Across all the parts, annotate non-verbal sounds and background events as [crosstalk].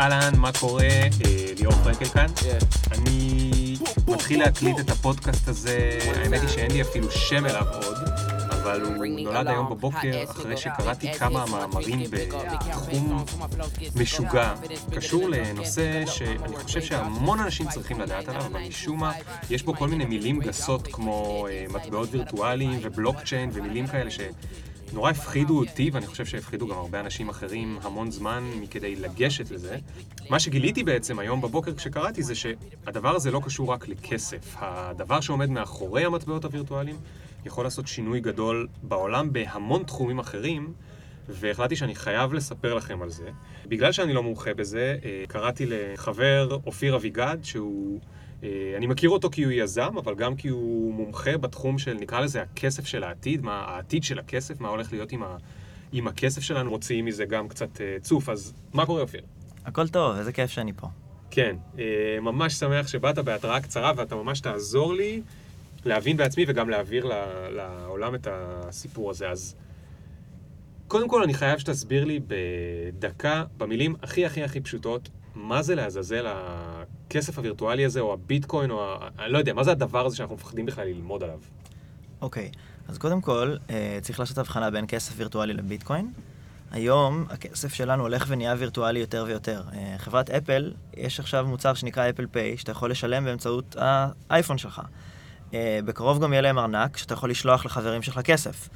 אהלן, מה קורה? אה, ליאור פרנקל כאן. אני מתחיל להקליט את הפודקאסט הזה, האמת היא שאין לי אפילו שם אליו עוד, אבל הוא נולד היום בבוקר אחרי שקראתי כמה מאמרים בתחום משוגע, קשור לנושא שאני חושב שהמון אנשים צריכים לדעת עליו, אבל משום מה יש בו כל מיני מילים גסות כמו אה, מטבעות וירטואליים ובלוקצ'יין ומילים כאלה ש... נורא הפחידו אותי, ואני חושב שהפחידו גם הרבה אנשים אחרים המון זמן מכדי לגשת לזה. מה שגיליתי בעצם היום בבוקר כשקראתי זה שהדבר הזה לא קשור רק לכסף. הדבר שעומד מאחורי המטבעות הווירטואליים יכול לעשות שינוי גדול בעולם בהמון תחומים אחרים, והחלטתי שאני חייב לספר לכם על זה. בגלל שאני לא מומחה בזה, אה, קראתי לחבר אופיר אביגד, שהוא... אה, אני מכיר אותו כי הוא יזם, אבל גם כי הוא מומחה בתחום של, נקרא לזה, הכסף של העתיד, מה העתיד של הכסף, מה הולך להיות עם, ה, עם הכסף שלנו, מוציאים מזה גם קצת uh, צוף. אז מה קורה, אופיר? הכל טוב, איזה כיף שאני פה. כן, uh, ממש שמח שבאת בהתראה קצרה, ואתה ממש תעזור לי להבין בעצמי וגם להעביר לעולם את הסיפור הזה. אז קודם כל, אני חייב שתסביר לי בדקה, במילים הכי הכי הכי פשוטות, מה זה לעזאזל הכסף הווירטואלי הזה, או הביטקוין, או ה... אני לא יודע, מה זה הדבר הזה שאנחנו מפחדים בכלל ללמוד עליו? אוקיי, okay. אז קודם כל, אה, צריך לעשות הבחנה בין כסף וירטואלי לביטקוין. היום הכסף שלנו הולך ונהיה וירטואלי יותר ויותר. אה, חברת אפל, יש עכשיו מוצר שנקרא Apple Pay, שאתה יכול לשלם באמצעות האייפון שלך. אה, בקרוב גם יהיה להם ארנק, שאתה יכול לשלוח לחברים שלך כסף.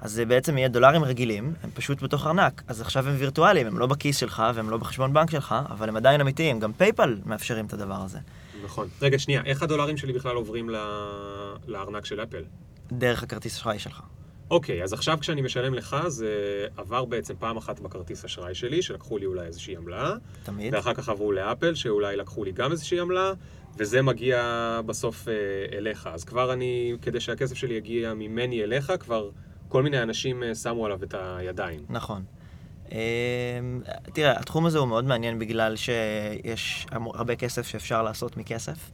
אז זה בעצם יהיה דולרים רגילים, הם פשוט בתוך ארנק. אז עכשיו הם וירטואליים, הם לא בכיס שלך והם לא בחשבון בנק שלך, אבל הם עדיין אמיתיים. גם PayPal מאפשרים את הדבר הזה. נכון. רגע, שנייה, איך הדולרים שלי בכלל עוברים לארנק של אפל? דרך הכרטיס אשראי שלך. אוקיי, אז עכשיו כשאני משלם לך, זה עבר בעצם פעם אחת בכרטיס אשראי שלי, שלקחו לי אולי איזושהי עמלה. תמיד. ואחר כך עברו לאפל, שאולי לקחו לי גם איזושהי עמלה, וזה מגיע בסוף אה, אליך. אז כבר אני, כדי שהכסף שלי יגיע ממני אליך, כבר כל מיני אנשים אה, שמו עליו את הידיים. נכון. אמ, תראה, התחום הזה הוא מאוד מעניין בגלל שיש הרבה כסף שאפשר לעשות מכסף,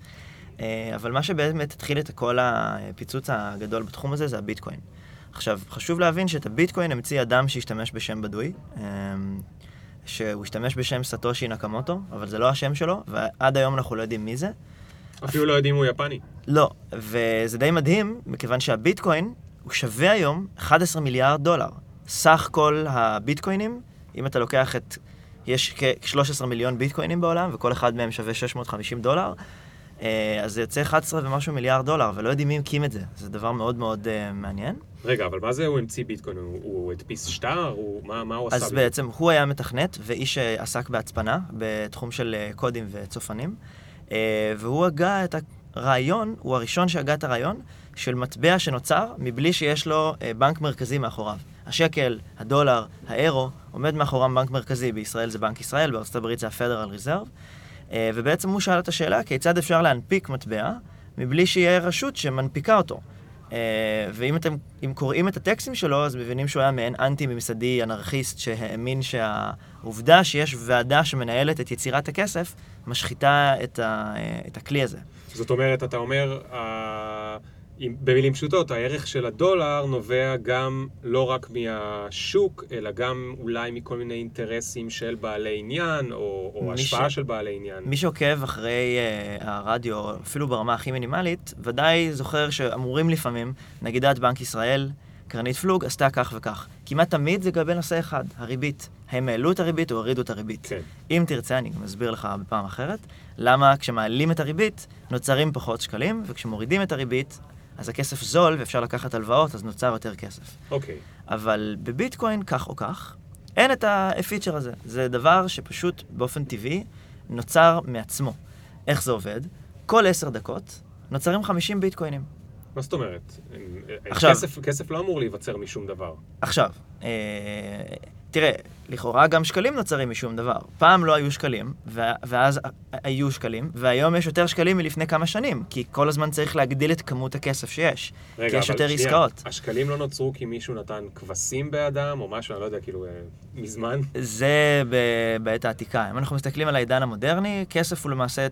אה, אבל מה שבאמת התחיל את כל הפיצוץ הגדול בתחום הזה זה הביטקוין. עכשיו, חשוב להבין שאת הביטקוין המציא אדם שהשתמש בשם בדוי, שהוא השתמש בשם סטושי נקמוטו, אבל זה לא השם שלו, ועד היום אנחנו לא יודעים מי זה. אפילו לא יודעים הוא יפני. לא, וזה די מדהים, מכיוון שהביטקוין הוא שווה היום 11 מיליארד דולר. סך כל הביטקוינים, אם אתה לוקח את... יש כ-13 מיליון ביטקוינים בעולם, וכל אחד מהם שווה 650 דולר, אה, אז זה יוצא 11 ומשהו מיליארד דולר, ולא יודעים מי הקים את זה. זה דבר מאוד מאוד uh, מעניין. רגע, אבל מה זה הוא המציא ביטקוין? הוא, הוא הדפיס שטר? הוא, מה, מה הוא עשה? אז בדיוק? בעצם הוא היה מתכנת ואיש שעסק בהצפנה, בתחום של אה, קודים וצופנים, והוא הגה את הרעיון, הוא הראשון שהגה את הרעיון של מטבע שנוצר מבלי שיש לו אה, בנק מרכזי מאחוריו. השקל, הדולר, האירו, עומד מאחורם בנק מרכזי. בישראל זה בנק ישראל, בארצות הברית זה ה-Federal Reserve. אה, ובעצם הוא שאל את השאלה כיצד אפשר להנפיק מטבע מבלי שיהיה רשות שמנפיקה אותו. Uh, ואם אתם אם קוראים את הטקסטים שלו, אז מבינים שהוא היה מעין אנטי-ממסדי אנרכיסט שהאמין שהעובדה שיש ועדה שמנהלת את יצירת הכסף, משחיתה את, ה, את הכלי הזה. זאת אומרת, אתה אומר, במילים פשוטות, הערך של הדולר נובע גם לא רק מהשוק, אלא גם אולי מכל מיני אינטרסים של בעלי עניין, או, או השפעה ש... של בעלי עניין. מי שעוקב אחרי uh, הרדיו, אפילו ברמה הכי מינימלית, ודאי זוכר שאמורים לפעמים, נגידת בנק ישראל, קרנית פלוג, עשתה כך וכך. כמעט תמיד זה לגבי נושא אחד, הריבית. הם העלו את הריבית או הורידו את הריבית. כן. אם תרצה, אני גם אסביר לך בפעם אחרת, למה כשמעלים את הריבית, נוצרים פחות שקלים, וכשמורידים את הריבית, אז הכסף זול ואפשר לקחת הלוואות, אז נוצר יותר כסף. אוקיי. Okay. אבל בביטקוין, כך או כך, אין את הפיצ'ר הזה. זה דבר שפשוט באופן טבעי נוצר מעצמו. איך זה עובד? כל עשר דקות נוצרים 50 ביטקוינים. מה זאת אומרת? עכשיו... כסף, כסף לא אמור להיווצר משום דבר. עכשיו, אה, תראה, לכאורה גם שקלים נוצרים משום דבר. פעם לא היו שקלים, ואז היו שקלים, והיום יש יותר שקלים מלפני כמה שנים, כי כל הזמן צריך להגדיל את כמות הכסף שיש. רגע, כי יש יותר שנייה, עסקאות. השקלים לא נוצרו כי מישהו נתן כבשים באדם, או משהו, אני לא יודע, כאילו, אה, מזמן? זה בעת העתיקה. אם אנחנו מסתכלים על העידן המודרני, כסף הוא למעשה...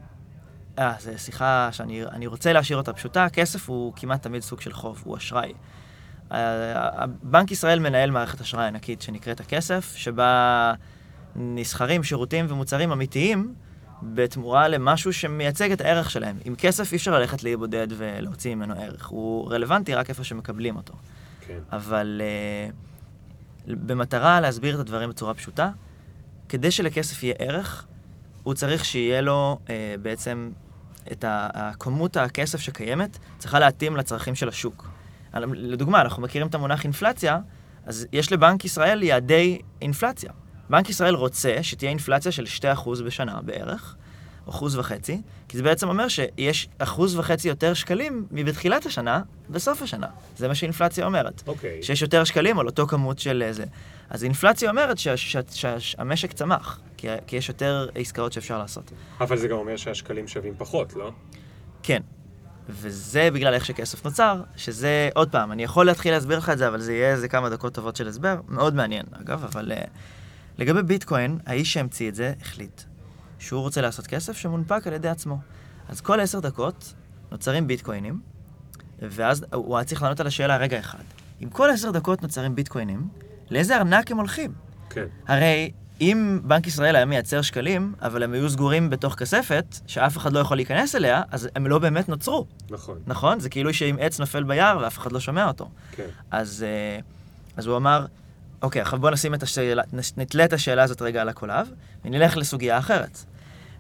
אה, זו שיחה שאני רוצה להשאיר אותה פשוטה. כסף הוא כמעט תמיד סוג של חוב, הוא אשראי. בנק ישראל מנהל מערכת אשראי ענקית שנקראת הכסף, שבה נסחרים שירותים ומוצרים אמיתיים בתמורה למשהו שמייצג את הערך שלהם. עם כסף אי אפשר ללכת לאי בודד ולהוציא ממנו ערך. הוא רלוונטי רק איפה שמקבלים אותו. כן. אבל uh, במטרה להסביר את הדברים בצורה פשוטה, כדי שלכסף יהיה ערך, הוא צריך שיהיה לו uh, בעצם את הכמות הכסף שקיימת, צריכה להתאים לצרכים של השוק. לדוגמה, אנחנו מכירים את המונח אינפלציה, אז יש לבנק ישראל יעדי אינפלציה. בנק ישראל רוצה שתהיה אינפלציה של 2% בשנה בערך, אחוז וחצי, כי זה בעצם אומר שיש אחוז וחצי יותר שקלים מבתחילת השנה, בסוף השנה. זה מה שאינפלציה אומרת. אוקיי. Okay. שיש יותר שקלים על אותו כמות של זה. אז אינפלציה אומרת שהמשק צמח, כי, כי יש יותר עסקאות שאפשר לעשות. אבל זה גם אומר שהשקלים שווים פחות, לא? כן. וזה בגלל איך שכסף נוצר, שזה, עוד פעם, אני יכול להתחיל להסביר לך את זה, אבל זה יהיה איזה כמה דקות טובות של הסבר, מאוד מעניין, אגב, אבל uh, לגבי ביטקוין, האיש שהמציא את זה החליט שהוא רוצה לעשות כסף שמונפק על ידי עצמו. אז כל עשר דקות נוצרים ביטקוינים, ואז הוא היה צריך לענות על השאלה רגע אחד. אם כל עשר דקות נוצרים ביטקוינים, לאיזה ארנק הם הולכים? כן. הרי אם בנק ישראל היה מייצר שקלים, אבל הם היו סגורים בתוך כספת, שאף אחד לא יכול להיכנס אליה, אז הם לא באמת נוצרו. נכון. נכון? זה כאילו שאם עץ נופל ביער ואף אחד לא שומע אותו. כן. אז, אה, אז הוא אמר, אוקיי, עכשיו בואו נשים את השאלה, נתלה את השאלה הזאת רגע על הקולב, ונלך לסוגיה אחרת.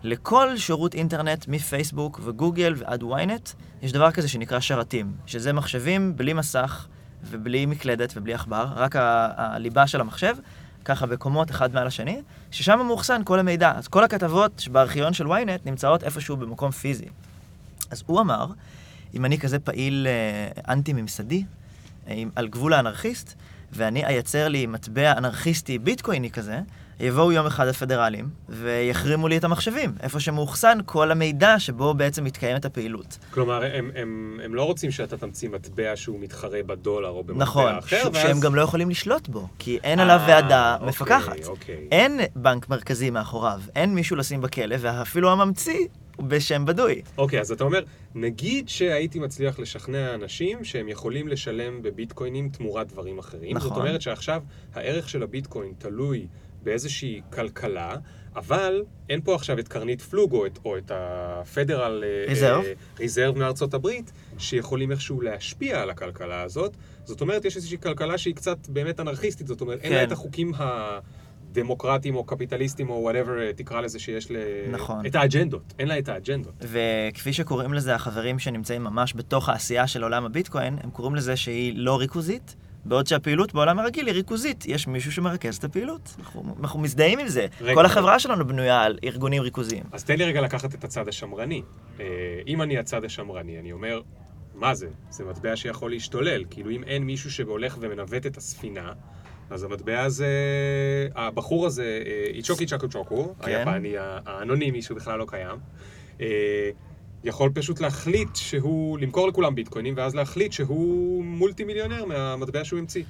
לכל שירות אינטרנט מפייסבוק וגוגל ועד ynet, יש דבר כזה שנקרא שרתים, שזה מחשבים בלי מסך ובלי מקלדת ובלי עכבר, רק הליבה של המחשב, ככה בקומות אחד מעל השני, ששם מאוחסן כל המידע. אז כל הכתבות בארכיון של ynet נמצאות איפשהו במקום פיזי. אז הוא אמר, אם אני כזה פעיל אה, אנטי-ממסדי, אה, על גבול האנרכיסט, ואני אייצר לי מטבע אנרכיסטי ביטקויני כזה, יבואו יום אחד הפדרלים ויחרימו לי את המחשבים, איפה שמאוחסן כל המידע שבו בעצם מתקיימת הפעילות. כלומר, הם, הם, הם לא רוצים שאתה תמציא מטבע שהוא מתחרה בדולר או במטבע נכון, אחר, נכון, ואז... שהם גם לא יכולים לשלוט בו, כי אין עליו אה, ועדה אוקיי, מפקחת. אוקיי. אין בנק מרכזי מאחוריו, אין מישהו לשים בכלא, ואפילו הממציא בשם בדוי. אוקיי, okay, אז אתה אומר, נגיד שהייתי מצליח לשכנע אנשים שהם יכולים לשלם בביטקוינים תמורת דברים אחרים. נכון. זאת אומרת שעכשיו הערך של הביטקוין תלוי באיזושהי כלכלה, אבל אין פה עכשיו את קרנית פלוג או את, או את הפדרל ריזרב מארצות הברית, שיכולים איכשהו להשפיע על הכלכלה הזאת. זאת אומרת, יש איזושהי כלכלה שהיא קצת באמת אנרכיסטית, זאת אומרת, כן. אין לה כן. את החוקים ה... דמוקרטים או קפיטליסטים או whatever אה, תקרא לזה שיש ל... נכון. את האג'נדות, אין לה את האג'נדות. וכפי שקוראים לזה החברים שנמצאים ממש בתוך העשייה של עולם הביטקוין, הם קוראים לזה שהיא לא ריכוזית, בעוד שהפעילות בעולם הרגיל היא ריכוזית. יש מישהו שמרכז את הפעילות. אנחנו, אנחנו מזדהים עם זה. רגע, כל החברה שלנו בנויה על ארגונים ריכוזיים. אז תן לי רגע לקחת את הצד השמרני. אה, אם אני הצד השמרני, אני אומר, מה זה? זה מטבע שיכול להשתולל. כאילו, אם אין מישהו שהולך ומנווט את הספינה, אז המטבע הזה, הבחור הזה, אה, איצ'וקי צ'קו צ'וקו, כן. היפני האנונימי שהוא בכלל לא קיים, אה, יכול פשוט להחליט שהוא, למכור לכולם ביטקוינים, ואז להחליט שהוא מולטי מיליונר מהמטבע שהוא המציא.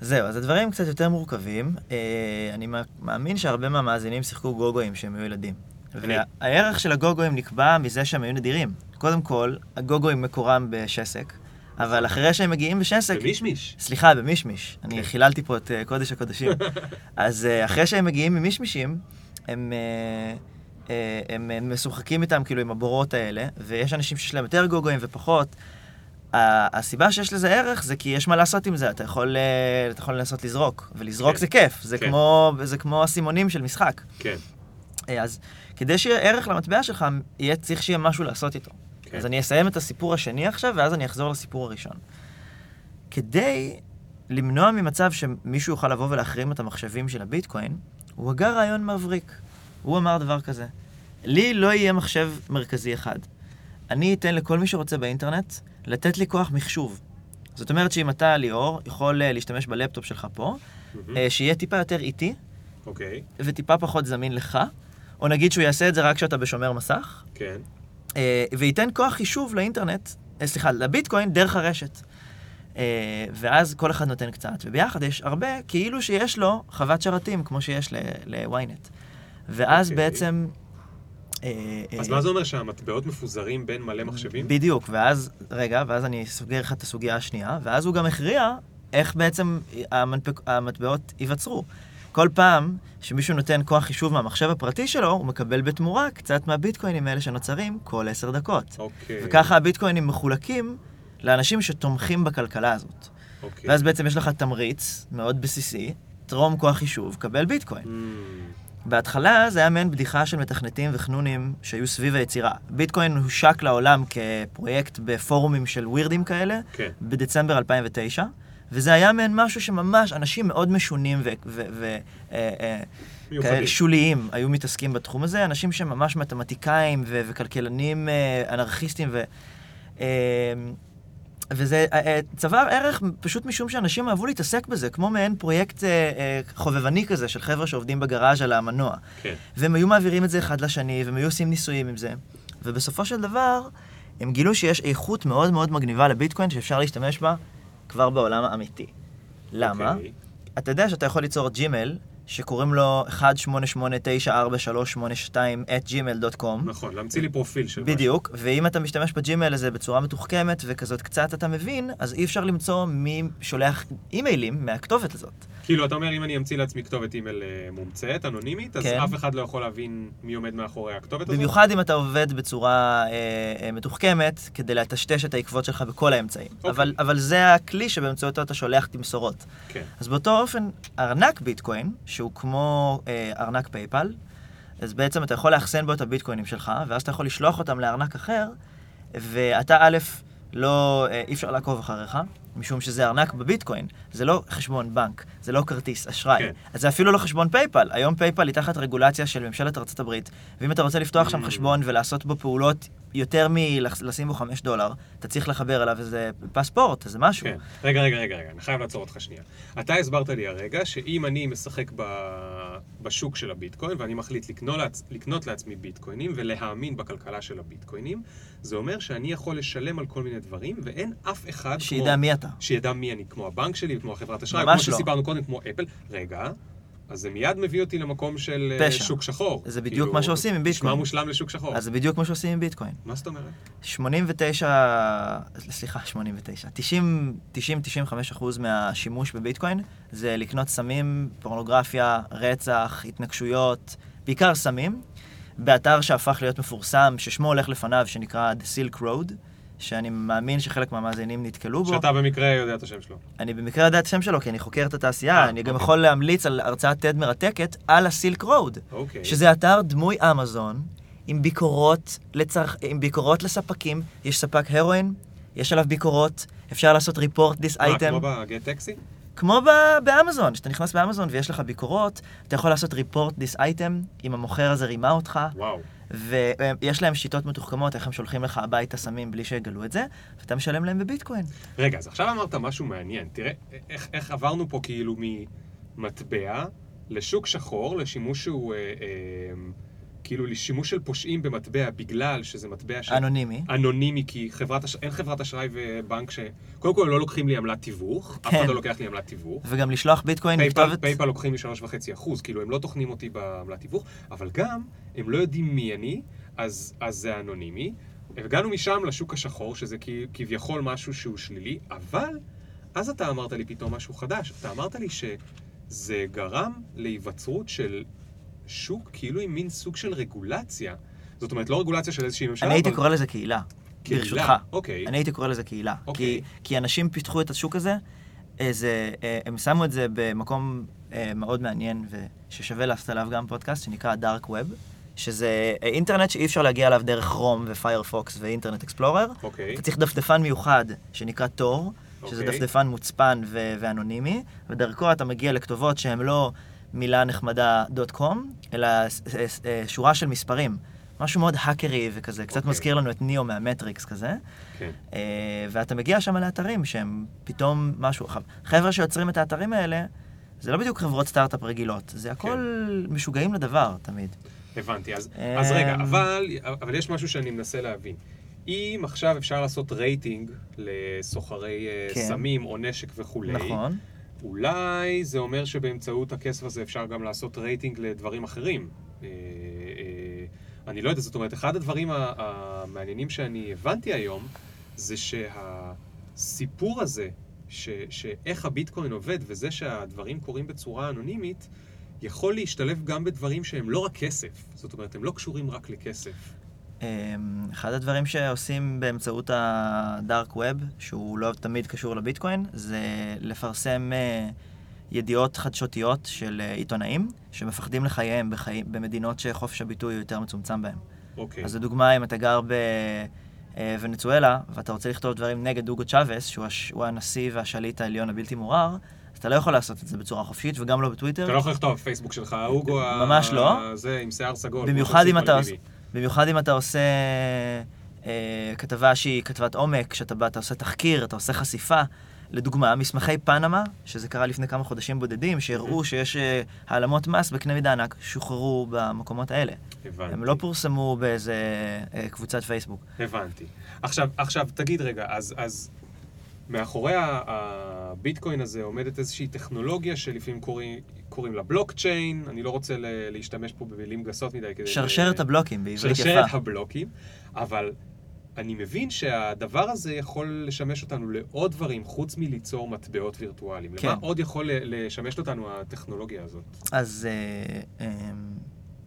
זהו, אז הדברים קצת יותר מורכבים. אה, אני מאמין שהרבה מהמאזינים שיחקו גוגואים כשהם היו ילדים. והערך של הגוגואים נקבע מזה שהם היו נדירים. קודם כל, הגוגואים מקורם בשסק. אבל אחרי שהם מגיעים בשסק... במישמיש. סליחה, במישמיש. אני כן. חיללתי פה את אה, קודש הקודשים. [laughs] אז אה, אחרי שהם מגיעים ממישמישים, הם... אה, הם משוחקים איתם כאילו עם הבורות האלה, ויש אנשים שיש להם יותר גוגואים ופחות. הסיבה שיש לזה ערך זה כי יש מה לעשות עם זה, אתה יכול, אתה יכול לנסות לזרוק, ולזרוק כן. זה כיף, זה, כן. כמו, זה כמו אסימונים של משחק. כן. אז כדי שיהיה ערך למטבע שלך, יהיה צריך שיהיה משהו לעשות איתו. כן. אז אני אסיים את הסיפור השני עכשיו, ואז אני אחזור לסיפור הראשון. כדי למנוע ממצב שמישהו יוכל לבוא ולהחרים את המחשבים של הביטקוין, הוא הגה רעיון מבריק. הוא אמר דבר כזה, לי לא יהיה מחשב מרכזי אחד. אני אתן לכל מי שרוצה באינטרנט לתת לי כוח מחשוב. זאת אומרת שאם אתה, ליאור, יכול אה, להשתמש בלפטופ שלך פה, mm-hmm. שיהיה טיפה יותר איטי, okay. אוקיי. וטיפה פחות זמין לך, או נגיד שהוא יעשה את זה רק כשאתה בשומר מסך, כן. אה, וייתן כוח חישוב לאינטרנט, אה, סליחה, לביטקוין דרך הרשת. אה, ואז כל אחד נותן קצת, וביחד יש הרבה, כאילו שיש לו חוות שרתים, כמו שיש ל-ynet. ואז okay. אוקיי. בעצם... אז מה זה אומר שהמטבעות מפוזרים בין מלא מחשבים? בדיוק, ואז, רגע, ואז אני סוגר לך את הסוגיה השנייה, ואז הוא גם הכריע איך בעצם המטבעות ייווצרו. כל פעם שמישהו נותן כוח חישוב מהמחשב הפרטי שלו, הוא מקבל בתמורה קצת מהביטקוינים האלה שנוצרים כל עשר דקות. אוקיי. וככה הביטקוינים מחולקים לאנשים שתומכים בכלכלה הזאת. אוקיי. ואז בעצם יש לך תמריץ מאוד בסיסי, תרום כוח חישוב, קבל ביטקוין. Mm, בהתחלה זה היה מעין בדיחה של מתכנתים וחנונים שהיו סביב היצירה. ביטקוין הושק לעולם כפרויקט בפורומים של ווירדים כאלה, כן. בדצמבר 2009, וזה היה מעין משהו שממש אנשים מאוד משונים ו... ו, ו אה, אה, היו מתעסקים בתחום הזה, אנשים שממש מתמטיקאים ו- וכלכלנים אה, אנרכיסטים ו... וזה צבר ערך פשוט משום שאנשים אהבו להתעסק בזה, כמו מעין פרויקט אה, חובבני כזה של חבר'ה שעובדים בגראז' על המנוע. כן. והם היו מעבירים את זה אחד לשני, והם היו עושים ניסויים עם זה. ובסופו של דבר, הם גילו שיש איכות מאוד מאוד מגניבה לביטקוין שאפשר להשתמש בה כבר בעולם האמיתי. למה? אוקיי. אתה יודע שאתה יכול ליצור Gmail שקוראים לו 1889432 at gmail.com. נכון, להמציא לי פרופיל של משהו. בדיוק, ואם אתה משתמש ב Gmail הזה בצורה מתוחכמת וכזאת קצת אתה מבין, אז אי אפשר למצוא מי שולח אימיילים מהכתובת הזאת. כאילו, אתה אומר, אם אני אמציא לעצמי כתובת אימייל אה, מומצאת, אנונימית, אז כן. אף אחד לא יכול להבין מי עומד מאחורי הכתובת הזאת? במיוחד אם אתה עובד בצורה אה, אה, מתוחכמת, כדי לטשטש את העקבות שלך בכל האמצעים. אוקיי. אבל, אבל זה הכלי שבאמצעותו אתה שולח תמסורות. כן. אז באותו אופן, ארנק ביטקוין, שהוא כמו אה, ארנק PayPal, אז בעצם אתה יכול לאחסן בו את הביטקוינים שלך, ואז אתה יכול לשלוח אותם לארנק אחר, ואתה א', לא, אה, אי אפשר לעקוב אחריך, משום שזה ארנק בביטקוין, זה לא חשבון בנק, זה לא כרטיס אשראי, כן. אז זה אפילו לא חשבון PayPal. היום PayPal היא תחת רגולציה של ממשלת ארצות הברית, ואם אתה רוצה לפתוח שם Mm. חשבון ולעשות בו פעולות יותר מלשים בו חמש דולר, אתה צריך לחבר אליו איזה פספורט, איזה משהו. כן. רגע, רגע, רגע, רגע, אני חייב לעצור אותך שנייה. אתה הסברת לי הרגע שאם אני משחק ב... בשוק של הביטקוין ואני מחליט לקנות, לעצ... לקנות לעצמי ביטקוינים ולהאמין בכלכלה של הביטקוינים, זה אומר שאני יכול לשלם על כל מיני דברים ואין אף אחד שידע כמו... מי אתה. שידע מי אני, כמו הבנק שלי וכמו החברת אשראי, כמו לא. שסיפרנו קודם, כמו אפל. רגע, אז זה מיד מביא אותי למקום של אה, פשע. שוק שחור. זה בדיוק כאילו, מה שעושים עם ביטקוין. נשמע מושלם לשוק שחור. אז זה בדיוק מה שעושים עם ביטקוין. מה זאת אומרת? 89, סליחה, 89, 90-95 אחוז מהשימוש בביטקוין זה לקנות סמים, פורנוגרפיה, רצח, התנגשויות, בעיקר סמים, באתר שהפך להיות מפורסם, ששמו הולך לפניו, שנקרא The Silk Road, שאני מאמין שחלק מהמאזינים נתקלו בו. שאתה במקרה יודע את השם שלו. אני במקרה יודע את השם שלו, כי אני חוקר את התעשייה, אה, אני גם אוקיי. יכול להמליץ על הרצאת TED מרתקת על הסילק רוד. אוקיי. שזה אתר דמוי אמזון עם ביקורות, לצרכ... עם ביקורות לספקים. יש ספק הרואין, יש עליו ביקורות, אפשר לעשות report this מה, item. כמו בגט טקסי? כמו ב- באמזון, כשאתה נכנס באמזון ויש לך ביקורות, אתה יכול לעשות report this item, אם המוכר הזה רימה אותך, וואו. ויש להם שיטות מתוחכמות איך הם שולחים לך הביתה סמים בלי שיגלו את זה, ואתה משלם להם בביטקוין. רגע, אז עכשיו אמרת משהו מעניין. תראה, איך, איך עברנו פה כאילו ממטבע לשוק שחור, לשימוש שהוא... אה, אה, כאילו לשימוש של פושעים במטבע בגלל שזה מטבע ש... אנונימי. אנונימי, כי חברת אש... אין חברת אשראי ובנק ש... קודם כל, לא לוקחים לי עמלת תיווך, אף כן. אחד לא לוקח לי עמלת תיווך. וגם לשלוח ביטקוין לכתובת... PayPal לוקחים לי 3.5 אחוז, כאילו הם לא טוחנים אותי בעמלת תיווך, אבל גם הם לא יודעים מי אני, אז, אז זה אנונימי. הגענו משם לשוק השחור, שזה כביכול משהו שהוא שלילי, אבל אז אתה אמרת לי פתאום משהו חדש. אתה אמרת לי שזה גרם להיווצרות של שוק, כאילו עם מין סוג של רגולציה. זאת אומרת, לא רגולציה של איזושהי ממשלה, אני הייתי אבל קורא לזה קהילה, קהילה. ברשותך. אוקיי. אני הייתי קורא לזה קהילה. אוקיי. כי, כי אנשים פיתחו את השוק הזה, איזה, אה, הם שמו את זה במקום אה, מאוד מעניין, וששווה לעשות עליו גם פודקאסט, שנקרא dark web, שזה אה, אינטרנט שאי אפשר להגיע אליו דרך Chrome ו Firefox ו Internet Explorer. אוקיי. אתה צריך דפדפן מיוחד שנקרא תור, שזה אוקיי. דפדפן מוצפן ו- ואנונימי, ודרכו אתה מגיע לכתובות שהן לא מילה נחמדה דוט קום, אלא ס- אה, שורה של מספרים. משהו מאוד האקרי וכזה, קצת אוקיי. מזכיר לנו את ניאו מהמטריקס כזה. כן. אה, ואתה מגיע שם לאתרים שהם פתאום משהו... חבר'ה שיוצרים את האתרים האלה, זה לא בדיוק חברות סטארט-אפ רגילות, זה הכל משוגעים לדבר תמיד. הבנתי. אז, אז אמ, רגע, אבל, אבל יש משהו שאני מנסה להבין. אם עכשיו אפשר לעשות רייטינג לסוחרי אה, כן. סמים או נשק וכולי, נכון. אולי זה אומר שבאמצעות הכסף הזה אפשר גם לעשות רייטינג לדברים אחרים. אה, אה, אני לא יודע, זאת אומרת, אחד הדברים המעניינים שאני הבנתי היום, זה שהסיפור הזה, ש, שאיך הביטקוין עובד וזה שהדברים קורים בצורה אנונימית, יכול להשתלב גם בדברים שהם לא רק כסף. זאת אומרת, הם לא קשורים רק לכסף. אמ, אחד הדברים שעושים באמצעות הדארק ווב, שהוא לא תמיד קשור לביטקוין, זה לפרסם אה, ידיעות חדשותיות של אה, עיתונאים שמפחדים לחייהם בחי... במדינות שחופש הביטוי הוא יותר מצומצם בהם. אוקיי. אז לדוגמה, אם אתה גר בוונצואלה, ואתה רוצה לכתוב דברים נגד דוגו צ'אבס, שהוא הש... הנשיא והשליט העליון הבלתי מעורער, אז אתה לא יכול לעשות את זה בצורה חופשית, וגם לא בטוויטר. אתה לא יכול לכתוב בפייסבוק שלך, אוגו, ממש לא. זה עם שיער סגול. במיוחד אם אתה, במיוחד אם אתה עושה אה, כתבה שהיא כתבת עומק, שאתה בא, אתה עושה תחקיר, אתה עושה חשיפה. לדוגמה, מסמכי פנמה, שזה קרה לפני כמה חודשים בודדים, שהראו שיש אה, העלמות מס בקנה מידה ענק, שוחררו במקומות האלה. הבנתי. הם לא פורסמו באיזה אה, קבוצת פייסבוק. הבנתי. עכשיו, עכשיו, תגיד רגע, אז, אז מאחורי הביטקוין הזה עומדת איזושהי טכנולוגיה שלפעמים קוראים, קוראים לה בלוקצ'יין, אני לא רוצה להשתמש פה במילים גסות מדי כדי... שרשרת הבלוקים, בעברית יפה. שרשרת הבלוקים, אבל אני מבין שהדבר הזה יכול לשמש אותנו לעוד דברים חוץ מליצור מטבעות וירטואליים. כן. למה עוד יכול לשמש אותנו הטכנולוגיה הזאת? אז אה, אה,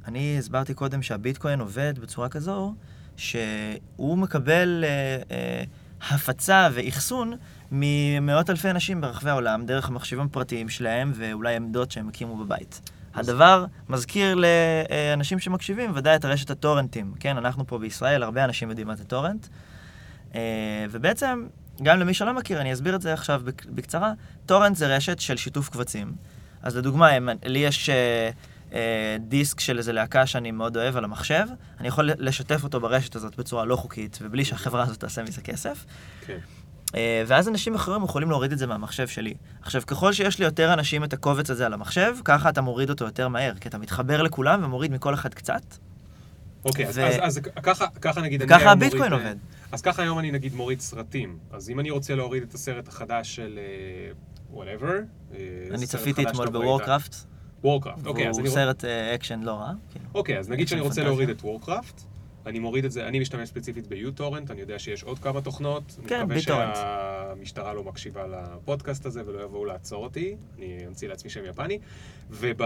אני הסברתי קודם שהביטקוין עובד בצורה כזו, שהוא מקבל אה, אה, הפצה ואחסון ממאות אלפי אנשים ברחבי העולם, דרך המחשבים הפרטיים שלהם ואולי עמדות שהם הקימו בבית. הדבר מזכיר לאנשים שמקשיבים ודאי את הרשת הטורנטים. כן, אנחנו פה בישראל, הרבה אנשים יודעים מה זה טורנט. אה, ובעצם, גם למי שלא מכיר, אני אסביר את זה עכשיו בקצרה. טורנט זה רשת של שיתוף קבצים. אז לדוגמה, לי יש אה, דיסק של איזה להקה שאני מאוד אוהב על המחשב, אני יכול לשתף אותו ברשת הזאת בצורה לא חוקית, ובלי שהחברה הזאת תעשה מזה כסף. כן. אה, ואז אנשים אחרים יכולים להוריד את זה מהמחשב שלי. עכשיו, ככל שיש לי יותר אנשים את הקובץ הזה על המחשב, ככה אתה מוריד אותו יותר מהר, כי אתה מתחבר לכולם ומוריד מכל אחד קצת. אוקיי, ו... אז, אז, אז ככה, ככה נגיד ככה הביטקוין מוריד, עובד. אז ככה היום אני נגיד מוריד סרטים. אז אם אני רוצה להוריד את הסרט החדש של whatever, uh, uh, אני צפיתי אתמול ב Warcraft. Warcraft, אוקיי. והוא סרט אקשן לא רע. כן. אוקיי, אז נגיד שאני רוצה להוריד את Warcraft. אני מוריד את זה, אני משתמש ספציפית ב uTorrent, אני יודע שיש עוד כמה תוכנות. כן, BitTorrent. אני מקווה שהמשטרה לא מקשיבה לפודקאסט הזה ולא יבואו לעצור אותי, אני אמציא לעצמי שם יפני. וב...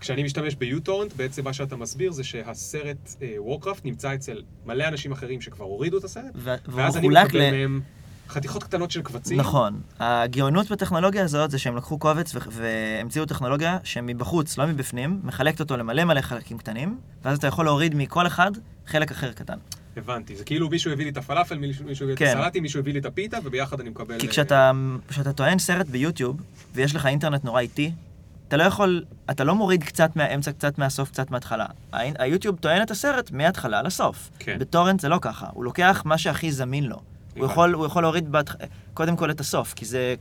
כשאני משתמש ב uTorrent, בעצם מה שאתה מסביר זה שהסרט Warcraft uh, נמצא אצל מלא אנשים אחרים שכבר הורידו את הסרט, ואז אני מקבל. מהם חתיכות קטנות של קבצים. נכון. הגאונות בטכנולוגיה הזאת זה שהם לקחו קובץ והמציאו טכנולוגיה שמבחוץ, לא מבפנים, מחלקת אותו למלא מלא חלקים קטנים, ואז אתה יכול להוריד מכל אחד חלק אחר קטן. הבנתי. זה כאילו מישהו הביא לי את הפלאפל, מישהו הביא לי כן. את הסלטים, מישהו הביא לי את הפיתה, וביחד אני מקבל... כי אה, כשאתה, כשאתה טוען סרט ביוטיוב, ויש לך אינטרנט נורא איטי, אתה לא יכול, אתה לא מוריד קצת מהאמצע, קצת מהסוף, קצת מההתחלה. היוטיוב טוען את הסרט מההתחלה לסוף. כן. בטורנט זה לא ככה, הוא לוקח מה שהכי זמין לו. הוא יכול, הוא יכול להוריד בת... קודם כל את הסוף, כי זה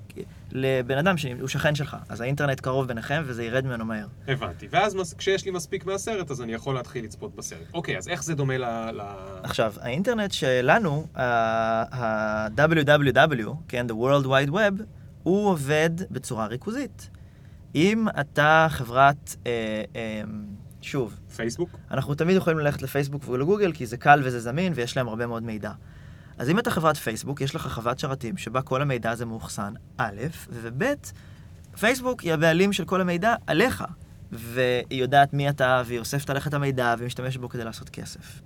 לבן אדם שהוא שכן שלך, אז האינטרנט קרוב ביניכם וזה ירד ממנו מהר. הבנתי, ואז כשיש לי מספיק מהסרט, אז אני יכול להתחיל לצפות בסרט. אוקיי, אז איך זה דומה ל... ל... עכשיו, האינטרנט שלנו, ה-WWW, כן, The World Wide Web, הוא עובד בצורה ריכוזית. אם אתה חברת, אה, אה, שוב, פייסבוק? אנחנו תמיד יכולים ללכת לפייסבוק ולגוגל, כי זה קל וזה זמין ויש להם הרבה מאוד מידע. אז אם אתה חברת פייסבוק, יש לך חוות שרתים שבה כל המידע הזה מאוחסן, א', וב', פייסבוק היא הבעלים של כל המידע עליך, והיא יודעת מי אתה, והיא אוספת עליך את המידע, והיא משתמשת בו כדי לעשות כסף.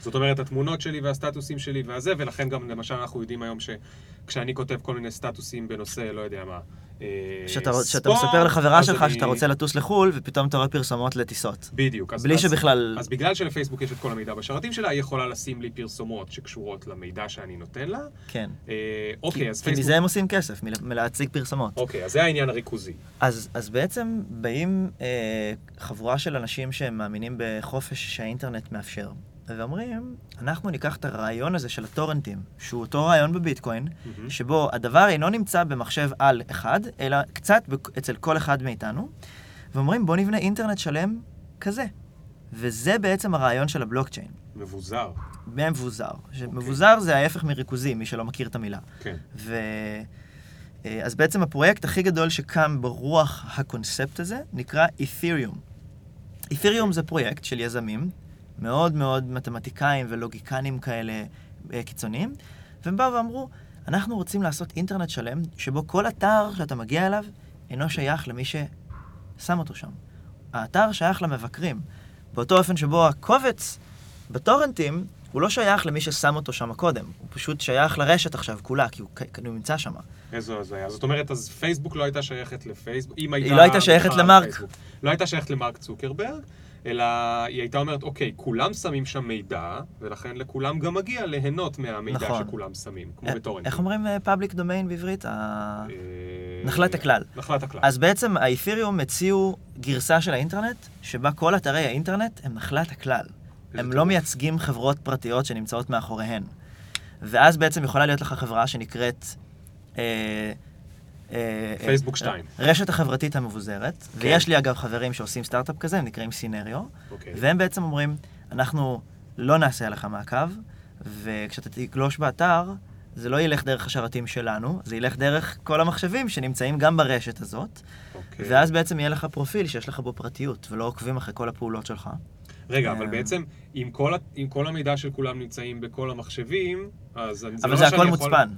זאת אומרת, התמונות שלי והסטטוסים שלי והזה, ולכן גם למשל אנחנו יודעים היום שכשאני כותב כל מיני סטטוסים בנושא, לא יודע מה, אה, שאתה, שאתה מספר לחברה שלך אני... שאתה רוצה לטוס לחו"ל, ופתאום אתה רואה פרסומות לטיסות. בדיוק. בלי אז, שבכלל... אז בגלל שלפייסבוק יש את כל המידע בשרתים שלה, היא יכולה לשים לי פרסומות שקשורות למידע שאני נותן לה. כן. אה, אוקיי, כי, אז פייסבוק... כי מזה הם עושים כסף, מלהציג פרסומות. אוקיי, אז זה העניין הריכוזי. אז, אז בעצם באים אה, חבורה של אנשים שהם מאמינים בחופש שהאינטרנט מאפשר. ואומרים, אנחנו ניקח את הרעיון הזה של הטורנטים, שהוא אותו רעיון בביטקוין, mm-hmm. שבו הדבר אינו נמצא במחשב על אחד, אלא קצת אצל כל אחד מאיתנו, ואומרים, בוא נבנה אינטרנט שלם כזה. וזה בעצם הרעיון של הבלוקצ'יין. מבוזר. מבוזר. Okay. אוקיי. מבוזר זה ההפך מריכוזי, מי שלא מכיר את המילה. כן. Okay. ו... אה, אז בעצם הפרויקט הכי גדול שקם ברוח הקונספט הזה נקרא אית'ריום. אית'ריום זה פרויקט של יזמים מאוד מאוד מתמטיקאים ולוגיקנים כאלה אה, קיצוניים, והם באו ואמרו, אנחנו רוצים לעשות אינטרנט שלם, שבו כל אתר שאתה מגיע אליו אינו שייך למי שם אותו שם. האתר שייך למבקרים. באותו אופן שבו הקובץ בטורנטים, הוא לא שייך למי ששם אותו שם קודם, הוא פשוט שייך לרשת עכשיו כולה, כי הוא, הוא נמצא שם. איזו הזיה. זאת אומרת, אז פייסבוק לא הייתה שייכת לפייסבוק, אם הייתה... היא לא הייתה שייכת למרק. פייסבוק, לא הייתה שייכת למרק צוקרברג, אלא היא הייתה אומרת, אוקיי, כולם שמים שם מידע, ולכן לכולם גם מגיע ליהנות מהמידע נכון. שכולם שמים, כמו בטורנטים. איך אומרים פאבליק uh, דומיין בעברית? אה, נחלת הכלל. נחלת הכלל. אז בעצם האת'יריום הציעו גרסה של האינטרנט, שבה כל אתרי האינטרנט הם נחלת הכלל. הם לא מייצגים חברות פרטיות שנמצאות מאחוריהן. ואז בעצם יכולה להיות לך חברה שנקראת... אה, אה, פייסבוק 2. רשת החברתית המבוזרת, כן. ויש לי אגב חברים שעושים סטארט-אפ כזה, הם נקראים סינריו, אוקיי. והם בעצם אומרים, אנחנו לא נעשה עליך מעקב, וכשאתה תגלוש באתר, זה לא ילך דרך השרתים שלנו, זה ילך דרך כל המחשבים שנמצאים גם ברשת הזאת, אוקיי. ואז בעצם יהיה לך פרופיל שיש לך בו פרטיות, ולא עוקבים אחרי כל הפעולות שלך. רגע, אבל אה. בעצם, אם כל, אם כל המידע של כולם נמצאים בכל המחשבים, אז... אבל זה, לא הכל מוצפן.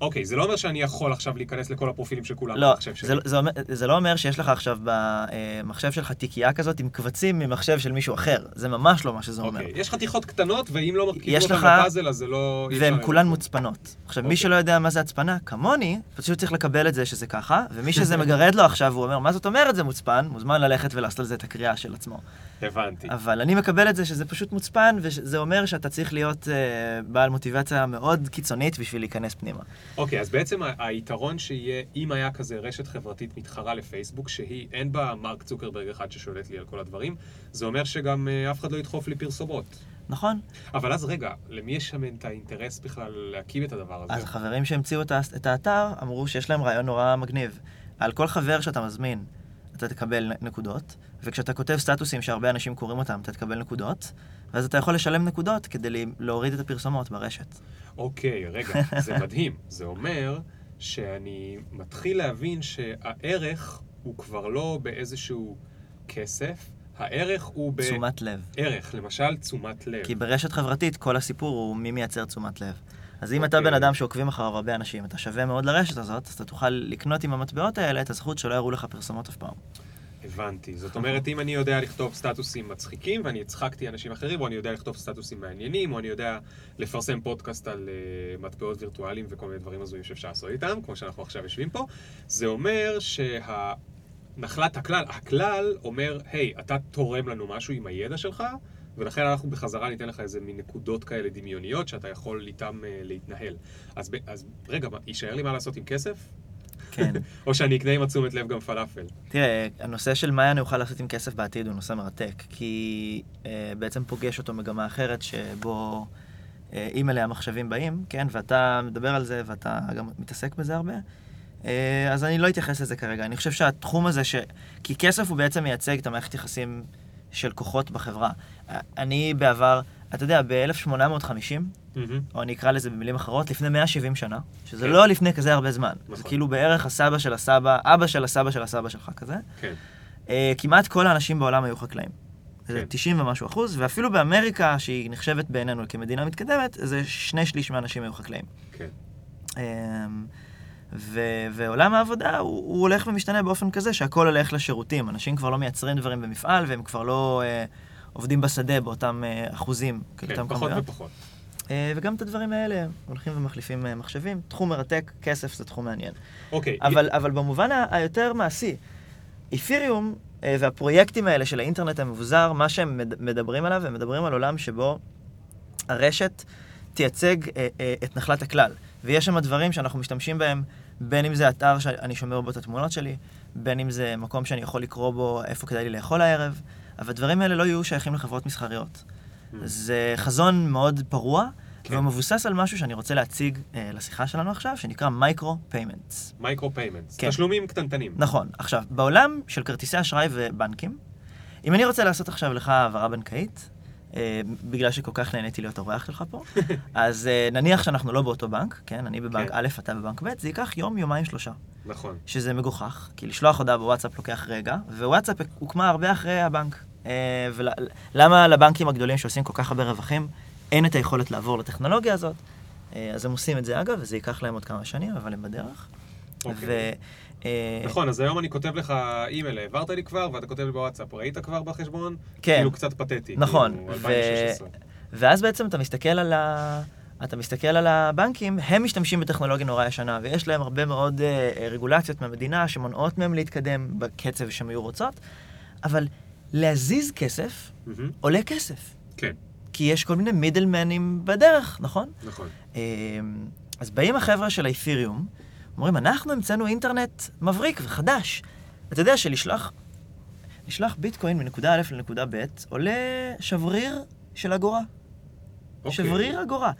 אוקיי, זה לא אומר שאני יכול עכשיו להיכנס לכל הפרופילים של כולם לא, במחשב שלי. זה, זה, זה לא אומר שיש לך עכשיו במחשב שלך תיקייה כזאת עם קבצים ממחשב של מישהו אחר. זה ממש לא מה שזה אוקיי, אומר. יש חתיכות קטנות, ואם לא מרכיבים אותן בפאזל, אז זה לא... והן כולן מוצפנות. עכשיו, אוקיי. מי שלא יודע מה זה הצפנה, כמוני, פשוט צריך לקבל את זה שזה ככה, ומי [laughs] שזה מגרד לו עכשיו, הוא אומר, מה זאת אומרת זה מוצפן? מוזמן ללכת ולעשות על זה את הקריאה של עצמו. הבנתי. אבל אני מקבל את זה שזה פשוט מוצפן, וזה אומר שאתה צריך להיות uh, בעל מוטיבציה מאוד קיצונית בשביל להיכנס פנימה. אוקיי, okay, אז בעצם היתרון שיהיה, אם היה כזה רשת חברתית מתחרה לפייסבוק, שהיא, אין בה מרק צוקרברג אחד ששולט לי על כל הדברים, זה אומר שגם uh, אף אחד לא ידחוף לי פרסומות. נכון. אבל אז רגע, למי יש שם את האינטרס בכלל להקים את הדבר הזה? אז החברים שהמציאו את האתר אמרו שיש להם רעיון נורא מגניב. על כל חבר שאתה מזמין, אתה תקבל נקודות, וכשאתה כותב סטטוסים שהרבה אנשים קוראים אותם, אתה תקבל נקודות, ואז אתה יכול לשלם נקודות כדי להוריד את הפרסומות ברשת. אוקיי, רגע, זה [laughs] מדהים. זה אומר שאני מתחיל להבין שהערך הוא כבר לא באיזשהו כסף, הערך הוא ב... תשומת לב. ערך, למשל תשומת לב. כי ברשת חברתית כל הסיפור הוא מי מייצר תשומת לב. אז אם okay. אתה בן אוקיי. אדם שעוקבים אחריו הרבה אנשים, אתה שווה מאוד לרשת הזאת, אז אתה תוכל לקנות עם המטבעות האלה את הזכות שלא יראו לך פרסומות אף פעם. הבנתי. זאת אומרת, אם אני יודע לכתוב סטטוסים מצחיקים, ואני הצחקתי אנשים אחרים, או אני יודע לכתוב סטטוסים מעניינים, או אני יודע לפרסם פודקאסט על uh, מטבעות וירטואליים וכל מיני דברים הזויים שאפשר לעשות איתם, כמו שאנחנו עכשיו יושבים פה, זה אומר שהנחלת הכלל, הכלל אומר, היי, hey, אתה תורם לנו משהו עם הידע שלך, ולכן אנחנו בחזרה ניתן לך איזה מין נקודות כאלה דמיוניות שאתה יכול איתם uh, להתנהל. אז, אז רגע, יישאר לי מה לעשות עם כסף? כן. או שאני אקנה עם התשומת לב גם פלאפל. תראה, הנושא של מה אני אוכל לעשות עם כסף בעתיד הוא נושא מרתק, כי uh, בעצם פוגש אותו מגמה אחרת שבו uh, אם אליה המחשבים באים, כן, ואתה מדבר על זה ואתה גם מתעסק בזה הרבה, uh, אז אני לא אתייחס לזה כרגע. אני חושב שהתחום הזה, ש... כי כסף הוא בעצם מייצג את המערכת יחסים של כוחות בחברה. אני בעבר, אתה יודע, ב-1850, mm-hmm. או אני אקרא לזה במילים אחרות, לפני 170 שנה, שזה כן. לא לפני כזה הרבה זמן. נכון. זה כאילו בערך הסבא של הסבא, אבא של הסבא של הסבא שלך כזה. כן. Uh, כמעט כל האנשים בעולם היו חקלאים. זה כן. 90 ומשהו אחוז, ואפילו באמריקה, שהיא נחשבת בעינינו כמדינה מתקדמת, זה שני שליש מהאנשים היו חקלאים. כן. Uh, ו- ועולם העבודה הוא, הוא הולך ומשתנה באופן כזה שהכל הולך לשירותים. אנשים כבר לא מייצרים דברים במפעל, והם כבר לא uh, עובדים בשדה באותם uh, אחוזים, כן, פחות כמויות. ופחות. Uh, וגם את הדברים האלה הולכים ומחליפים uh, מחשבים. תחום מרתק, כסף זה תחום מעניין. אוקיי. אבל, אבל במובן היותר מעשי, איפיריום uh, והפרויקטים האלה של האינטרנט המבוזר, מה שהם מדברים עליו, הם מדברים על עולם שבו הרשת תייצג את נחלת הכלל. ויש שם דברים שאנחנו משתמשים בהם, בין אם זה אתר שאני שומר בו את התמונות שלי, בין אם זה מקום שאני יכול לקרוא בו איפה כדאי לי לאכול הערב, אבל הדברים האלה לא יהיו שייכים לחברות מסחריות. Mm. זה חזון מאוד פרוע, כן. והוא מבוסס על משהו שאני רוצה להציג אה, לשיחה שלנו עכשיו, שנקרא micro payments. micro payments, כן. תשלומים קטנטנים. נכון. עכשיו, בעולם של כרטיסי אשראי ובנקים, אם אני רוצה לעשות עכשיו לך העברה בנקאית, אה, בגלל שכל כך נהניתי להיות אורח שלך פה. [laughs] אז אה, נניח שאנחנו לא באותו בנק, כן? אני בבנק כן. א', אתה בבנק ב', זה ייקח יום, יומיים, שלושה. נכון. שזה מגוחך, כי לשלוח הודעה בוואטסאפ לוקח רגע, ווואטסאפ הוקמה הרבה אחרי הבנק. אה, ולמה לבנקים הגדולים שעושים כל כך הרבה רווחים, אין את היכולת לעבור לטכנולוגיה הזאת? אז הם עושים את זה אגב, וזה ייקח להם עוד כמה שנים, אבל הם בדרך. אוקיי. אה, נכון, אז היום אני כותב לך אימייל, העברת לי כבר, ואתה כותב לי בוואטסאפ, ראית כבר בחשבון? כן. כאילו קצת פתטי. נכון. כאילו, 2016. ואז בעצם אתה מסתכל על ה... אתה מסתכל על הבנקים, הם משתמשים בטכנולוגיה נורא ישנה, ויש להם הרבה מאוד uh, רגולציות מהמדינה שמונעות מהם להתקדם בקצב שהם היו רוצות, אבל להזיז כסף mm-hmm. עולה כסף. כן. כי יש כל מיני מידלמנים בדרך, נכון? נכון. Uh, אז באים החבר'ה של האת'יריום, אומרים, אנחנו המצאנו אינטרנט מבריק וחדש. אתה יודע שלשלוח לשלוח ביטקוין מנקודה א' לנקודה ב' עולה שבריר של אגורה. אוקיי. שבריר אגורה.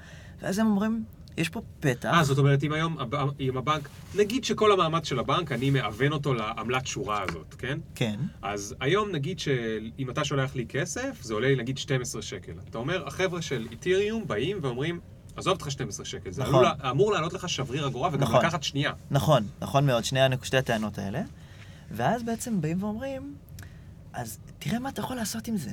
ואז הם אומרים, יש פה פתח. אה, זאת אומרת, אם היום, אם הבנק, נגיד שכל המאמץ של הבנק, אני מאבן אותו לעמלת שורה הזאת, כן? כן. אז היום נגיד שאם אתה שולח לי כסף, זה עולה לי נגיד 12 שקל. אתה אומר, החבר'ה של איתיריום באים ואומרים, עזוב אותך 12 שקל, זה נכון. עלול, אמור לעלות לך שבריר אגורה וגם נכון. לקחת שנייה. נכון, נכון מאוד, שני, שתי הטענות האלה. ואז בעצם באים ואומרים, אז תראה מה אתה יכול לעשות עם זה.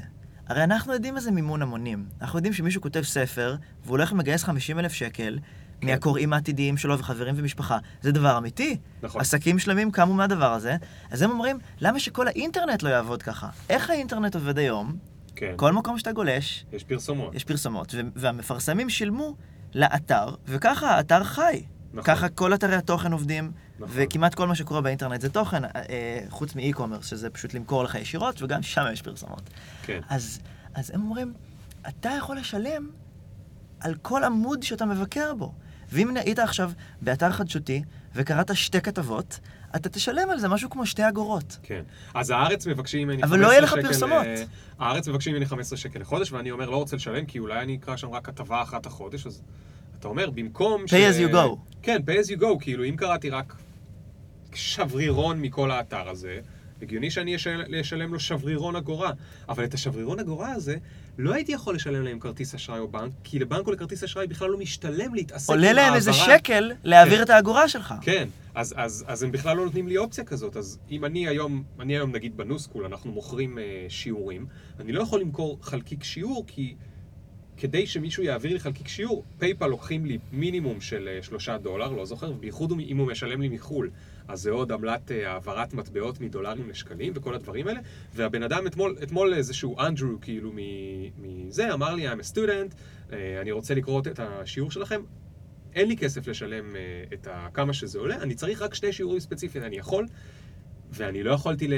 הרי אנחנו יודעים מה זה מימון המונים. אנחנו יודעים שמישהו כותב ספר, והוא הולך ומגייס 50 אלף שקל כן. מהקוראים העתידיים שלו וחברים ומשפחה. זה דבר אמיתי. נכון. עסקים שלמים קמו מהדבר הזה. אז הם אומרים, למה שכל האינטרנט לא יעבוד ככה? איך האינטרנט עובד היום? כן. כל מקום שאתה גולש... יש פרסומות. יש פרסומות. והמפרסמים שילמו לאתר, וככה האתר חי. נכון. ככה כל אתרי התוכן עובדים, נכון. וכמעט כל מה שקורה באינטרנט זה תוכן, אה, אה חוץ מאי-קומרס, שזה פשוט למכור לך ישירות, וגם שם יש פרסומות. כן. אז, אז הם אומרים, אתה יכול לשלם על כל עמוד שאתה מבקר בו. ואם היית עכשיו באתר חדשותי וקראת שתי כתבות, אתה תשלם על זה משהו כמו שתי אגורות. כן. אז הארץ מבקשים ממני 15 שקל... אבל לא יהיה לך פרסומות. אה, הארץ מבקשים ממני 15 שקל לחודש, ואני אומר, לא רוצה לשלם, כי אולי אני אקרא שם רק כתבה אחת החודש, אז אתה אומר, במקום ש... pay as you go. כן, pay as you go, כאילו, אם קראתי רק שברירון מכל האתר הזה, הגיוני שאני אשל... אשלם לו שברירון אגורה. אבל את השברירון אגורה הזה, לא הייתי יכול לשלם להם כרטיס אשראי או בנק, כי לבנק או לכרטיס אשראי בכלל לא משתלם להתעסק עם העברה. עולה להם איזה שקל להעביר כן. את האגורה שלך. כן, אז, אז, אז הם בכלל לא נותנים לי אופציה כזאת. אז אם אני היום, אני היום נגיד בנוסקול, אנחנו מוכרים אה, שיעורים, אני לא יכול למכור חלקיק שיעור, כי... כדי שמישהו יעביר לי חלקיק שיעור, PayPal לוקחים לי מינימום של אה, שלושה דולר, לא זוכר, בייחוד אם הוא משלם לי מחו"ל. אז זה עוד עמלת אה, העברת מטבעות מדולרים לשקלים וכל הדברים האלה. והבן אדם אתמול, אתמול איזשהו אנדרו כאילו מזה, אמר לי, I'm a student, אה, אני רוצה לקרוא את השיעור שלכם. אין לי כסף לשלם את כמה שזה עולה, אני צריך רק שני שיעורים ספציפיים, אני יכול, ואני לא יכולתי ל...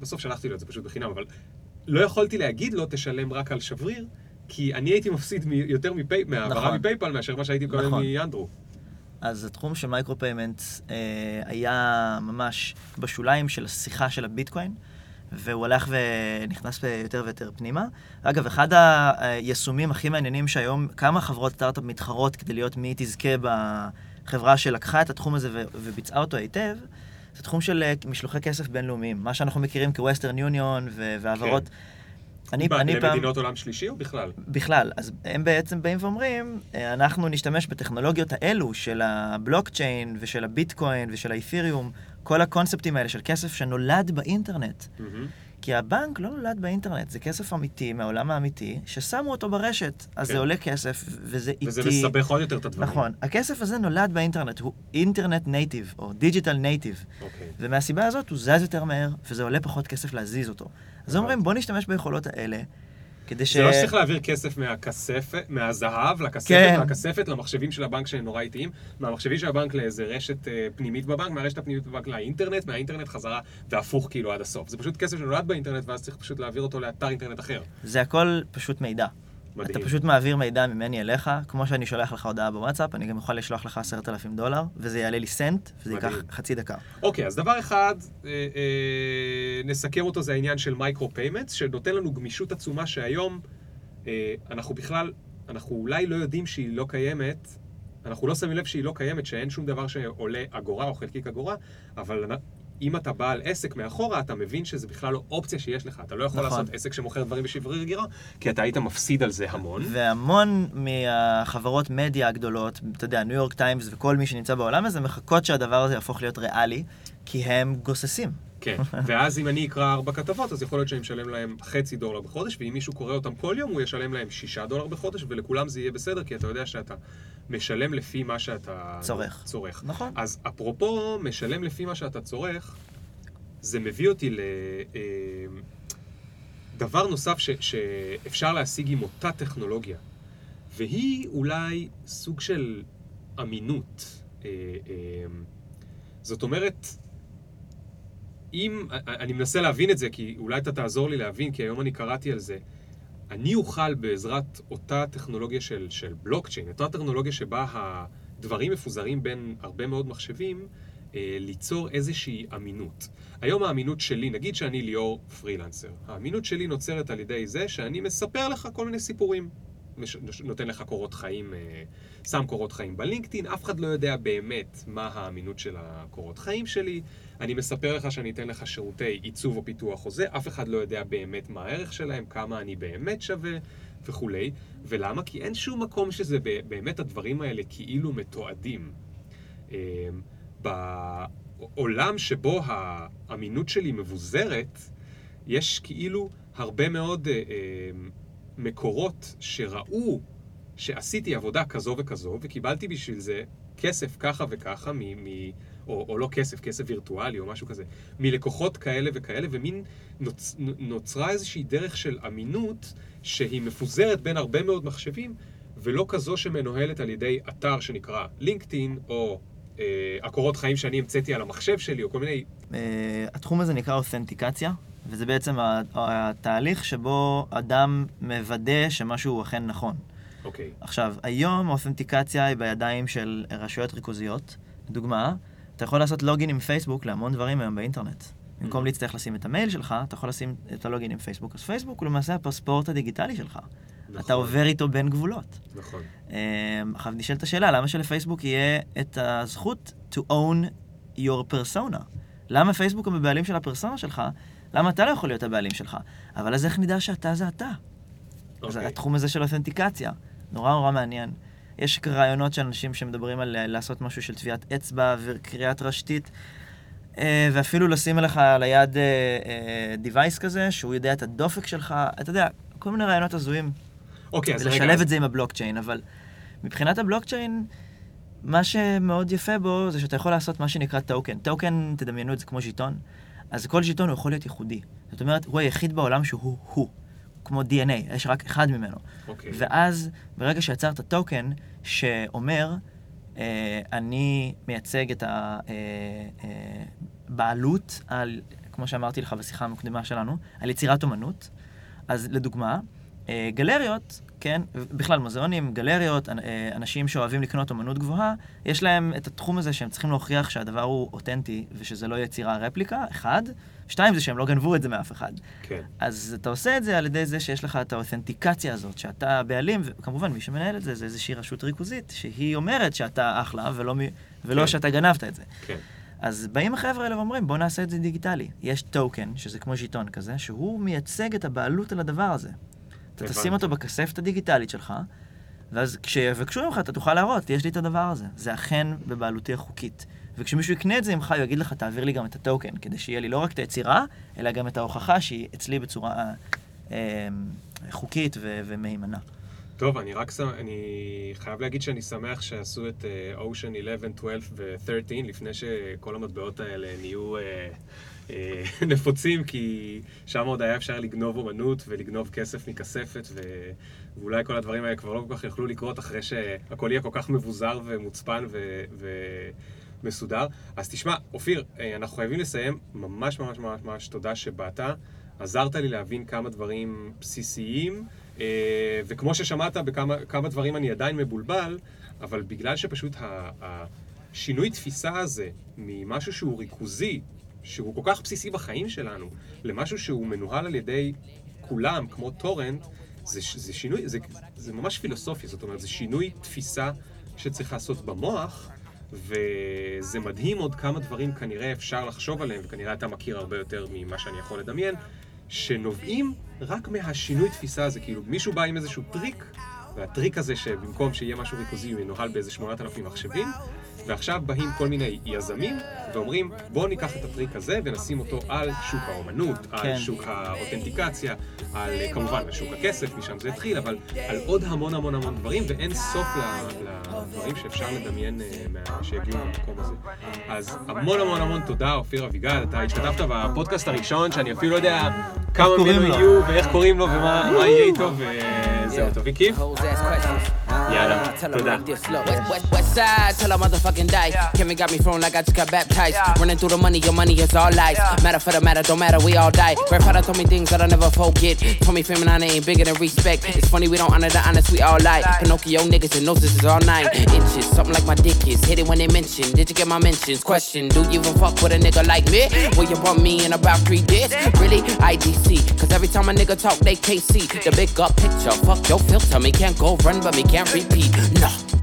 בסוף שלחתי לו את זה פשוט בחינם, אבל לא יכולתי להגיד לו, תשלם רק על שבריר. כי אני הייתי מפסיד יותר מפי... מהעברה נכון. מ PayPal מאשר מה שהייתי מקבל נכון. מאנדרו. אז התחום של micro payment אה, היה ממש בשוליים של השיחה של הביטקוין, והוא הלך ונכנס יותר ויותר פנימה. אגב, אחד היישומים הכי מעניינים שהיום כמה חברות סטארט-אפ מתחרות כדי להיות מי תזכה בחברה שלקחה את התחום הזה וביצעה אותו היטב, זה תחום של אה, משלוחי כסף בינלאומיים, מה שאנחנו מכירים כווסטרן יוניון והעברות. כן. אני, אני פעם... למדינות עולם שלישי או בכלל? בכלל. אז הם בעצם באים ואומרים, אה, אנחנו נשתמש בטכנולוגיות האלו של הבלוקצ'יין ושל הביטקוין ושל האת'יריום, כל הקונספטים האלה של כסף שנולד באינטרנט. Mm-hmm. כי הבנק לא נולד באינטרנט, זה כסף אמיתי, מהעולם האמיתי, ששמו אותו ברשת, אז כן. זה עולה כסף, וזה איטי. וזה מסבך עוד יותר את הדברים. נכון. הכסף הזה נולד באינטרנט, הוא אינטרנט native, או digital native. אוקיי. ומהסיבה הזאת הוא זז יותר מהר, וזה עולה פחות כסף להזיז אותו. אז אומרים, בוא נשתמש ביכולות האלה, כדי ש... זה לא שצריך להעביר כסף מהכספת, מהזהב לכספת, כן. מהכספת למחשבים של הבנק שהם נורא איטיים, מהמחשבים של הבנק לאיזה רשת אה, פנימית בבנק, מהרשת הפנימית בבנק לאינטרנט, מהאינטרנט חזרה, והפוך כאילו עד הסוף. זה פשוט כסף שנולד באינטרנט, ואז צריך פשוט להעביר אותו לאתר אינטרנט אחר. זה הכל פשוט מידע. מדהים. אתה פשוט מעביר מידע ממני אליך, כמו שאני שולח לך הודעה בוואטסאפ, אני גם יכול לשלוח לך עשרת אלפים דולר, וזה יעלה לי סנט, וזה מדהים. ייקח חצי דקה. אוקיי, אז דבר אחד, אה, אה, נסכם אותו, זה העניין של micro payments, שנותן לנו גמישות עצומה שהיום אה, אנחנו בכלל, אנחנו אולי לא יודעים שהיא לא קיימת, אנחנו לא שמים לב שהיא לא קיימת, שאין שום דבר שעולה אגורה או חלקיק אגורה, אבל אם אתה בעל עסק מאחורה, אתה מבין שזה בכלל לא אופציה שיש לך. אתה לא יכול נכון. לעשות עסק שמוכר דברים בשברי רגירה, כי אתה היית מפסיד על זה המון. והמון מהחברות מדיה הגדולות, אתה יודע, ניו יורק טיימס וכל מי שנמצא בעולם הזה, מחכות שהדבר הזה יהפוך להיות ריאלי, כי הם גוססים. כן, [laughs] ואז אם אני אקרא ארבע כתבות, אז יכול להיות שאני משלם להם חצי דולר בחודש, ואם מישהו קורא אותם כל יום, הוא ישלם להם שישה דולר בחודש, ולכולם זה יהיה בסדר, כי אתה יודע שאתה משלם לפי מה שאתה... צורך. צורך. נכון. אז אפרופו משלם לפי מה שאתה צורך, זה מביא אותי ל... אה, דבר נוסף ש, שאפשר להשיג עם אותה טכנולוגיה, והיא אולי סוג של אמינות. אה, אה, זאת אומרת, אם, אני מנסה להבין את זה, כי אולי אתה תעזור לי להבין, כי היום אני קראתי על זה. אני אוכל בעזרת אותה טכנולוגיה של, של בלוקצ'יין, אותה טכנולוגיה שבה הדברים מפוזרים בין הרבה מאוד מחשבים, אה, ליצור איזושהי אמינות. היום האמינות שלי, נגיד שאני ליאור פרילנסר, האמינות שלי נוצרת על ידי זה שאני מספר לך כל מיני סיפורים. נותן לך קורות חיים, אה, שם קורות חיים בלינקדאין, אף אחד לא יודע באמת מה האמינות של הקורות חיים שלי. אני מספר לך שאני אתן לך שירותי עיצוב או פיתוח חוזה, אף אחד לא יודע באמת מה הערך שלהם, כמה אני באמת שווה וכולי. ולמה? כי אין שום מקום שזה באמת הדברים האלה כאילו מתועדים. אה, בעולם שבו האמינות שלי מבוזרת, יש כאילו הרבה מאוד אה, אה, מקורות שראו שעשיתי עבודה כזו וכזו, וקיבלתי בשביל זה כסף ככה וככה, מ, מ, או, או לא כסף, כסף וירטואלי או משהו כזה, מלקוחות כאלה וכאלה, ומין נוצ, נוצרה איזושהי דרך של אמינות שהיא מפוזרת בין הרבה מאוד מחשבים, ולא כזו שמנוהלת על ידי אתר שנקרא לינקדאין, או אה, הקורות חיים שאני המצאתי על המחשב שלי, או כל מיני... אה, התחום הזה נקרא אותנטיקציה, וזה בעצם התהליך שבו אדם מוודא שמשהו אכן נכון. אוקיי. עכשיו, היום האותנטיקציה היא בידיים של רשויות ריכוזיות. לדוגמה, אתה יכול לעשות לוגין עם פייסבוק להמון דברים היום באינטרנט. במקום mm. להצטרך לשים את המייל שלך, אתה יכול לשים את הלוגין עם פייסבוק. אז פייסבוק הוא למעשה הפספורט הדיגיטלי שלך. נכון. אתה עובר איתו בין גבולות. נכון. עכשיו נשאלת השאלה, למה שלפייסבוק יהיה את הזכות to own your persona? למה פייסבוק הוא בבעלים של הפרסונה שלך? למה אתה לא יכול להיות הבעלים שלך? אבל אז איך נדע שאתה זה אתה? Okay. אז אוקיי. התחום הזה של אותנטיקציה, נורא נורא מעניין. יש רעיונות של אנשים שמדברים על אה, לעשות משהו של טביעת אצבע וקריאת רשתית, אה, ואפילו לשים עליך על היד אה, כזה, שהוא יודע את הדופק שלך, אתה יודע, כל מיני רעיונות הזויים. אוקיי, okay, אז רגע... ולשלב את זה עם הבלוקצ'יין, אבל מבחינת הבלוקצ'יין, מה שמאוד יפה בו זה שאתה יכול לעשות מה שנקרא טוקן. טוקן, תדמיינו את זה כמו ז'יטון. אז כל ז'יטון הוא יכול להיות ייחודי. זאת אומרת, הוא היחיד בעולם שהוא הוא. כמו DNA, יש רק אחד ממנו. Okay. אוקיי. ואז, ברגע שיצרת טוקן שאומר, אה, אני מייצג את הבעלות אה, אה, על, כמו שאמרתי לך בשיחה המקדימה שלנו, על יצירת אומנות, אז לדוגמה, אה, גלריות כן? בכלל, מוזיאונים, גלריות, אה, אנשים שאוהבים לקנות אמנות גבוהה, יש להם את התחום הזה שהם צריכים להוכיח שהדבר הוא אותנטי ושזה לא יצירה רפליקה, אחד. שתיים, זה שהם לא גנבו את זה מאף אחד. כן. אז אתה עושה את זה על ידי זה שיש לך את האותנטיקציה הזאת, שאתה בעלים, וכמובן, מי שמנהל את זה זה איזושהי רשות ריכוזית, שהיא אומרת שאתה אחלה, ולא, ולא כן. שאתה גנבת את זה. כן. אז באים החבר'ה האלה ואומרים, בוא נעשה את זה דיגיטלי. יש טוקן, שזה כמו ז'יטון כזה, שהוא מייצג את הבעלות על הדבר הזה. אתה תשים אותו בכספת הדיגיטלית שלך, ואז כשיבקשו ממך אתה תוכל להראות, יש לי את הדבר הזה. זה אכן בבעלותי החוקית. וכשמישהו יקנה את זה ממך, הוא יגיד לך, תעביר לי גם את הטוקן, כדי שיהיה לי לא רק את היצירה, אלא גם את ההוכחה שהיא אצלי בצורה אה, חוקית ו- ומהימנה. טוב, אני רק שם, אני חייב להגיד שאני שמח שעשו את אושן 11, 12 ו-13 לפני שכל המטבעות האלה נהיו... אה, אה, [laughs] נפוצים, כי שם עוד היה אפשר לגנוב אומנות ולגנוב כסף מכספת, ו... ואולי כל הדברים האלה כבר לא כל כך יכלו לקרות אחרי שהכל יהיה כל כך מבוזר ומוצפן ו... ומסודר. אז תשמע, אופיר, אה, אנחנו חייבים לסיים. ממש ממש ממש ממש תודה שבאת. עזרת לי להבין כמה דברים בסיסיים, אה, וכמו ששמעת, בכמה דברים אני עדיין מבולבל, אבל בגלל שפשוט השינוי תפיסה הזה ממשהו שהוא ריכוזי שהוא כל כך בסיסי בחיים שלנו, למשהו שהוא מנוהל על ידי כולם, כמו טורנט, זה, זה שינוי, זה, זה ממש פילוסופיה, זאת אומרת, זה שינוי תפיסה שצריך לעשות במוח, וזה מדהים עוד כמה דברים כנראה אפשר לחשוב עליהם, וכנראה אתה מכיר הרבה יותר ממה שאני יכול לדמיין, שנובעים רק מהשינוי תפיסה הזה, כאילו מישהו בא עם איזשהו טריק, והטריק הזה שבמקום שיהיה משהו ריכוזי הוא ינוהל באיזה 8,000 מחשבים, ועכשיו באים כל מיני יזמים ואומרים, בואו ניקח את הטריק הזה ונשים אותו על שוק האומנות, כן. על שוק האותנטיקציה, על כמובן על שוק הכסף, משם זה התחיל, אבל על עוד המון המון המון דברים, ואין סוף לדברים שאפשר לדמיין שיגיעו למקום הזה. אז המון המון המון תודה, אופיר אביגל, אתה השתתפת בפודקאסט הראשון, שאני אפילו לא יודע כמה ממנו יהיו ואיך קוראים לו ומה יהיה איתו, וזהו, טוב, כיף. יאללה, תודה. West side till I motherfucking die. Kevin got me thrown like I just got baptized. Running through the money, your money is all lies. Matter for the matter, don't matter, we all die. Grandfather told me things that I'll never forget. Told me feminine ain't bigger than respect. It's funny we don't honor the honest, we all lie. Pinocchio niggas and noses is all nine inches. Something like my dick is. Hit it when they mention. Did you get my mentions? Question, do you even fuck with a nigga like me? Will you bump me in about three days? Really? IDC. Cause every time a nigga talk, they KC. The big up picture. Fuck your filter. Me can't go run, but me can't repeat. No.